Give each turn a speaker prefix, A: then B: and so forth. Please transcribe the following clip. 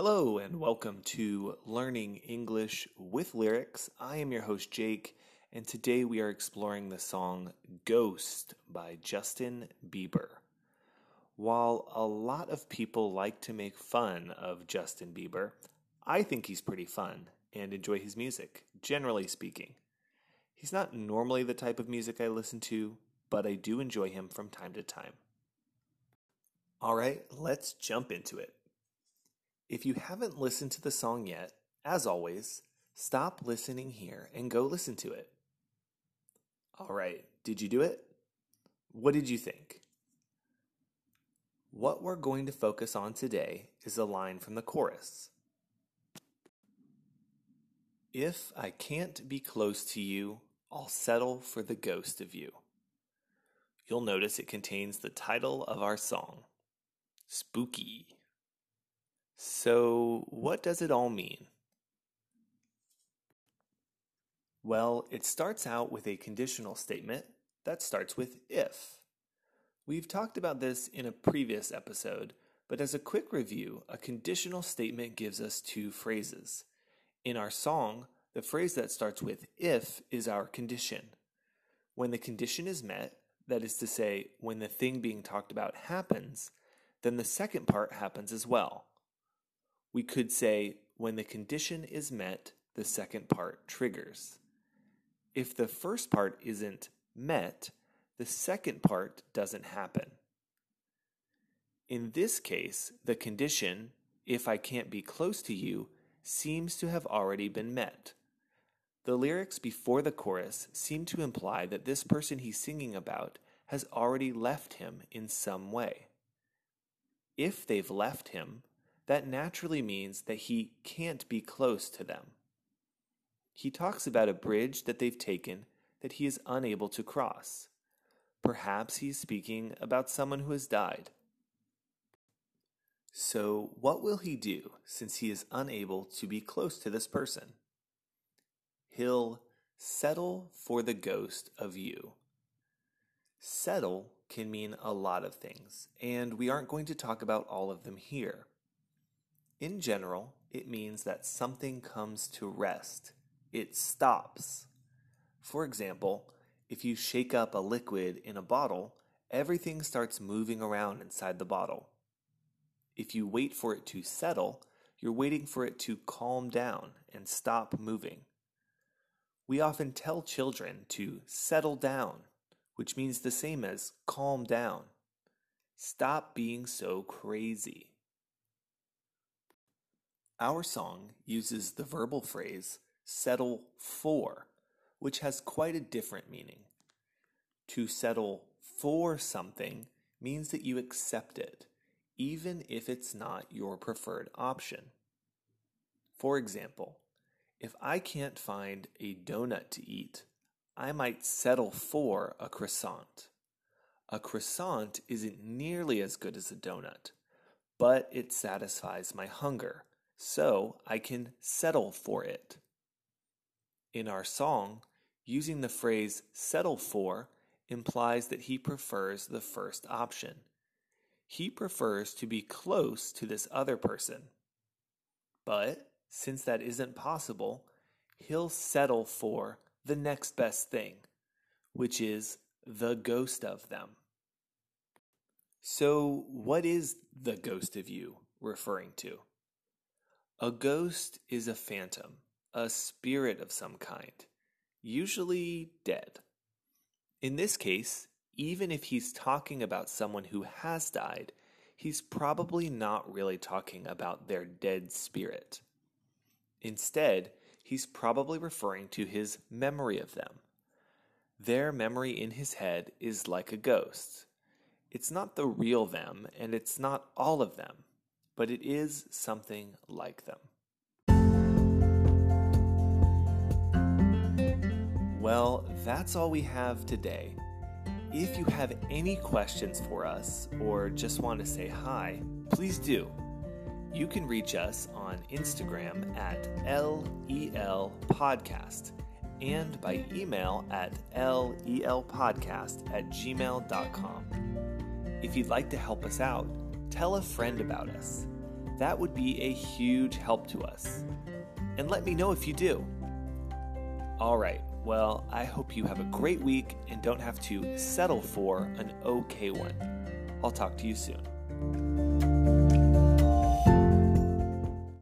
A: Hello, and welcome to Learning English with Lyrics. I am your host, Jake, and today we are exploring the song Ghost by Justin Bieber. While a lot of people like to make fun of Justin Bieber, I think he's pretty fun and enjoy his music, generally speaking. He's not normally the type of music I listen to, but I do enjoy him from time to time. All right, let's jump into it. If you haven't listened to the song yet, as always, stop listening here and go listen to it. All right, did you do it? What did you think? What we're going to focus on today is a line from the chorus. If I can't be close to you, I'll settle for the ghost of you. You'll notice it contains the title of our song, Spooky. So, what does it all mean? Well, it starts out with a conditional statement that starts with if. We've talked about this in a previous episode, but as a quick review, a conditional statement gives us two phrases. In our song, the phrase that starts with if is our condition. When the condition is met, that is to say, when the thing being talked about happens, then the second part happens as well. We could say, when the condition is met, the second part triggers. If the first part isn't met, the second part doesn't happen. In this case, the condition, if I can't be close to you, seems to have already been met. The lyrics before the chorus seem to imply that this person he's singing about has already left him in some way. If they've left him, that naturally means that he can't be close to them. He talks about a bridge that they've taken that he is unable to cross. Perhaps he's speaking about someone who has died. So, what will he do since he is unable to be close to this person? He'll settle for the ghost of you. Settle can mean a lot of things, and we aren't going to talk about all of them here. In general, it means that something comes to rest, it stops. For example, if you shake up a liquid in a bottle, everything starts moving around inside the bottle. If you wait for it to settle, you're waiting for it to calm down and stop moving. We often tell children to settle down, which means the same as calm down. Stop being so crazy. Our song uses the verbal phrase settle for, which has quite a different meaning. To settle for something means that you accept it, even if it's not your preferred option. For example, if I can't find a donut to eat, I might settle for a croissant. A croissant isn't nearly as good as a donut, but it satisfies my hunger so I can settle for it. In our song, using the phrase settle for implies that he prefers the first option. He prefers to be close to this other person. But since that isn't possible, he'll settle for the next best thing, which is the ghost of them. So, what is the ghost of you referring to? A ghost is a phantom, a spirit of some kind, usually dead. In this case, even if he's talking about someone who has died, he's probably not really talking about their dead spirit. Instead, he's probably referring to his memory of them. Their memory in his head is like a ghost. It's not the real them, and it's not all of them but it is something like them. Well, that's all we have today. If you have any questions for us or just want to say hi, please do. You can reach us on Instagram at LEL Podcast and by email at lelpodcast at gmail.com. If you'd like to help us out, tell a friend about us. That would be a huge help to us. And let me know if you do. All right, well, I hope you have a great week and don't have to settle for an okay one. I'll talk to you soon.